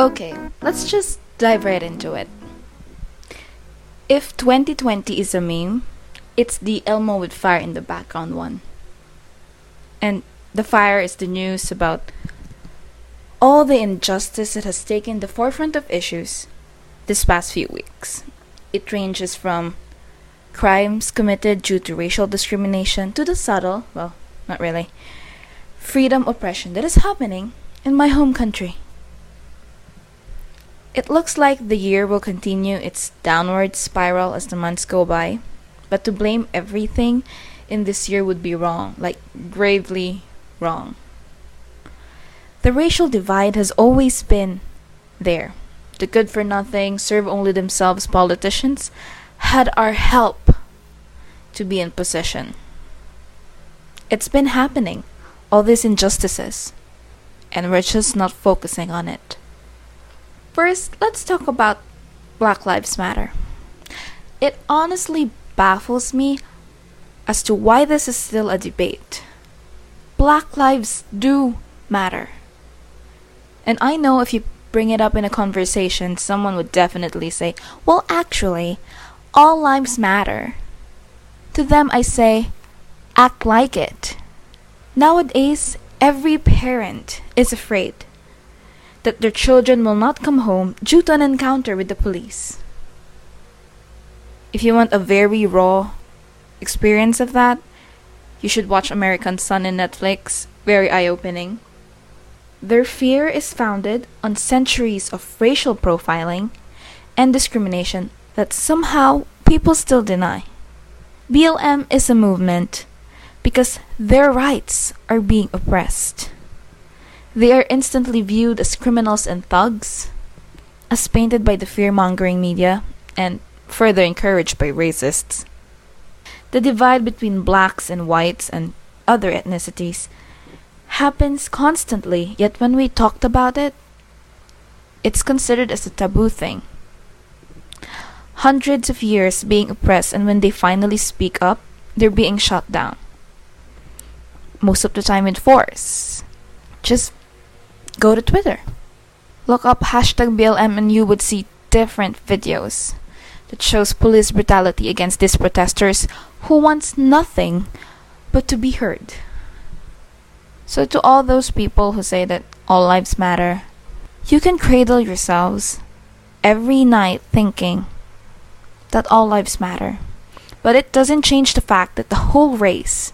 Okay, let's just dive right into it. If 2020 is a meme, it's the Elmo with fire in the background one. And the fire is the news about all the injustice that has taken the forefront of issues this past few weeks. It ranges from crimes committed due to racial discrimination to the subtle, well, not really, freedom oppression that is happening in my home country. It looks like the year will continue its downward spiral as the months go by, but to blame everything in this year would be wrong, like gravely wrong. The racial divide has always been there. The good for nothing, serve only themselves politicians had our help to be in position. It's been happening, all these injustices, and we're just not focusing on it. First, let's talk about Black Lives Matter. It honestly baffles me as to why this is still a debate. Black lives do matter. And I know if you bring it up in a conversation, someone would definitely say, well, actually, all lives matter. To them, I say, act like it. Nowadays, every parent is afraid that their children will not come home due to an encounter with the police. If you want a very raw experience of that, you should watch American Son in Netflix. Very eye opening. Their fear is founded on centuries of racial profiling and discrimination that somehow people still deny. BLM is a movement because their rights are being oppressed. They are instantly viewed as criminals and thugs, as painted by the fear mongering media, and further encouraged by racists. The divide between blacks and whites and other ethnicities happens constantly, yet when we talked about it, it's considered as a taboo thing. Hundreds of years being oppressed, and when they finally speak up, they're being shut down. Most of the time in force. Just go to Twitter. Look up hashtag BLM and you would see different videos that shows police brutality against these protesters who wants nothing but to be heard. So to all those people who say that all lives matter, you can cradle yourselves every night thinking that all lives matter. But it doesn't change the fact that the whole race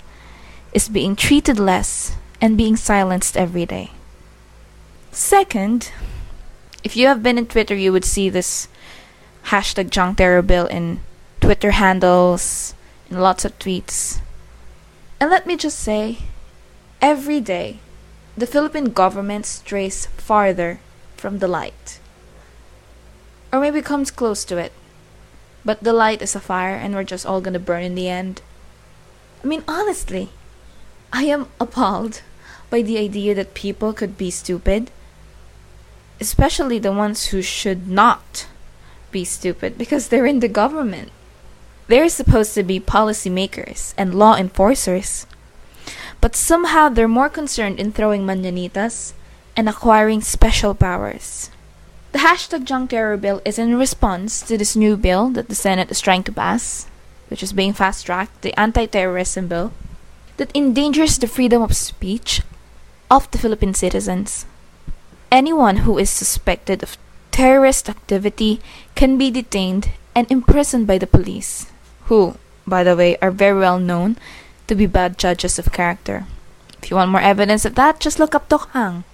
is being treated less and being silenced every day. Second, if you have been in Twitter, you would see this hashtag junk terror bill in Twitter handles, in lots of tweets. And let me just say, every day, the Philippine government strays farther from the light. Or maybe comes close to it. But the light is a fire and we're just all gonna burn in the end. I mean, honestly, I am appalled by the idea that people could be stupid especially the ones who should not be stupid because they're in the government. They're supposed to be policymakers and law enforcers. But somehow they're more concerned in throwing mananitas and acquiring special powers. The hashtag junk terror bill is in response to this new bill that the Senate is trying to pass, which is being fast tracked, the anti terrorism bill, that endangers the freedom of speech of the Philippine citizens. Anyone who is suspected of terrorist activity can be detained and imprisoned by the police, who, by the way, are very well known to be bad judges of character. If you want more evidence of that, just look up Tokhang.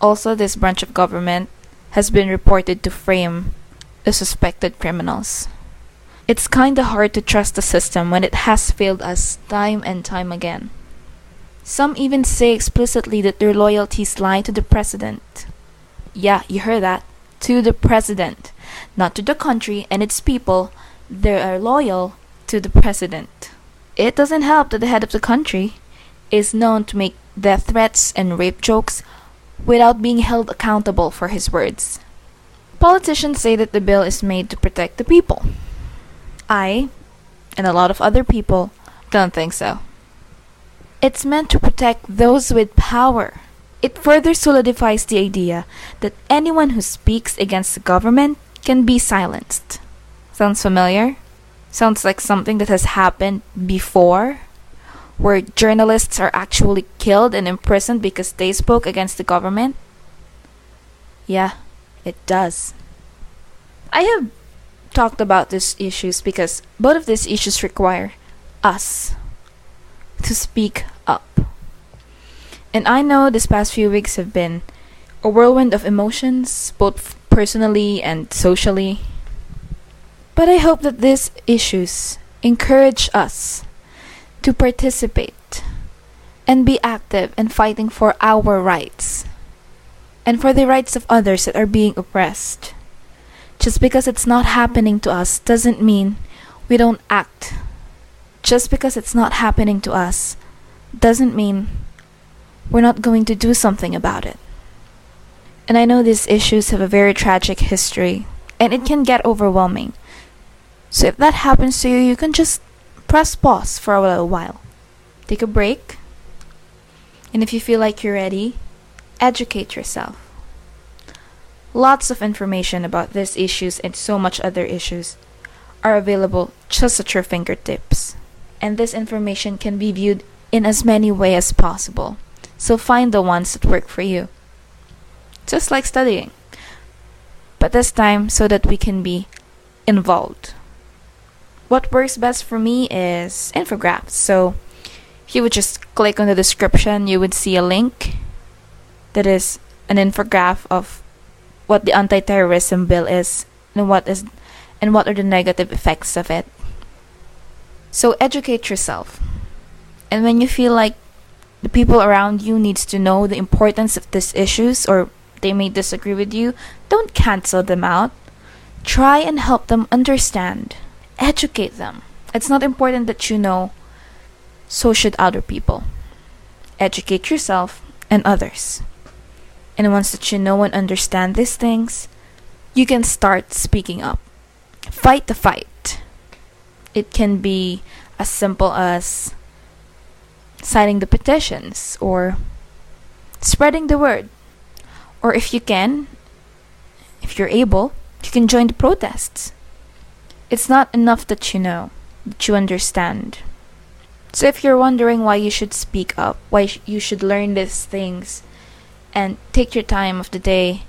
Also, this branch of government has been reported to frame the suspected criminals. It's kinda hard to trust the system when it has failed us time and time again. Some even say explicitly that their loyalties lie to the president. Yeah, you heard that. To the president, not to the country and its people. They are loyal to the president. It doesn't help that the head of the country is known to make death threats and rape jokes without being held accountable for his words. Politicians say that the bill is made to protect the people. I, and a lot of other people, don't think so. It's meant to protect those with power, It further solidifies the idea that anyone who speaks against the government can be silenced. Sounds familiar? Sounds like something that has happened before? Where journalists are actually killed and imprisoned because they spoke against the government? Yeah, it does. I have talked about these issues because both of these issues require us to speak up. And I know this past few weeks have been a whirlwind of emotions, both personally and socially. But I hope that these issues encourage us to participate and be active in fighting for our rights and for the rights of others that are being oppressed. Just because it's not happening to us doesn't mean we don't act. Just because it's not happening to us doesn't mean we're not going to do something about it. And I know these issues have a very tragic history, and it can get overwhelming. So if that happens to you, you can just press pause for a little while. Take a break. And if you feel like you're ready, educate yourself. Lots of information about these issues and so much other issues are available just at your fingertips. And this information can be viewed in as many ways as possible. So find the ones that work for you. Just like studying. But this time so that we can be involved. What works best for me is infographics. So if you would just click on the description, you would see a link that is an infographic of what the anti-terrorism bill is and what is and what are the negative effects of it. So educate yourself. And when you feel like the people around you needs to know the importance of these issues or they may disagree with you, don't cancel them out. Try and help them understand. Educate them. It's not important that you know, so should other people. Educate yourself and others. And once that you know and understand these things, you can start speaking up. Fight the fight. It can be as simple as signing the petitions or spreading the word. Or if you can, if you're able, you can join the protests. It's not enough that you know, that you understand. So if you're wondering why you should speak up, why you should learn these things, and take your time of the day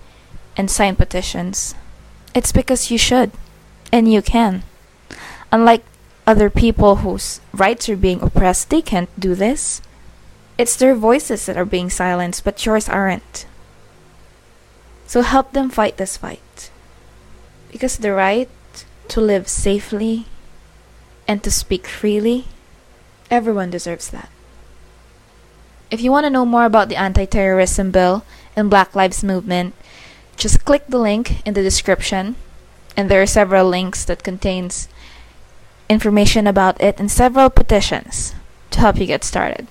and sign petitions, it's because you should, and you can. Unlike other people whose rights are being oppressed, they can't do this. It's their voices that are being silenced, but yours aren't. So help them fight this fight. Because the right to live safely and to speak freely, everyone deserves that. If you want to know more about the anti terrorism bill and Black Lives Movement, just click the link in the description and there are several links that contains information about it and several petitions to help you get started.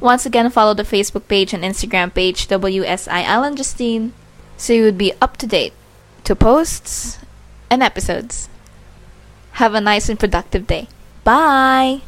Once again, follow the Facebook page and Instagram page WSI Alan Justine so you would be up to date to posts and episodes. Have a nice and productive day. Bye!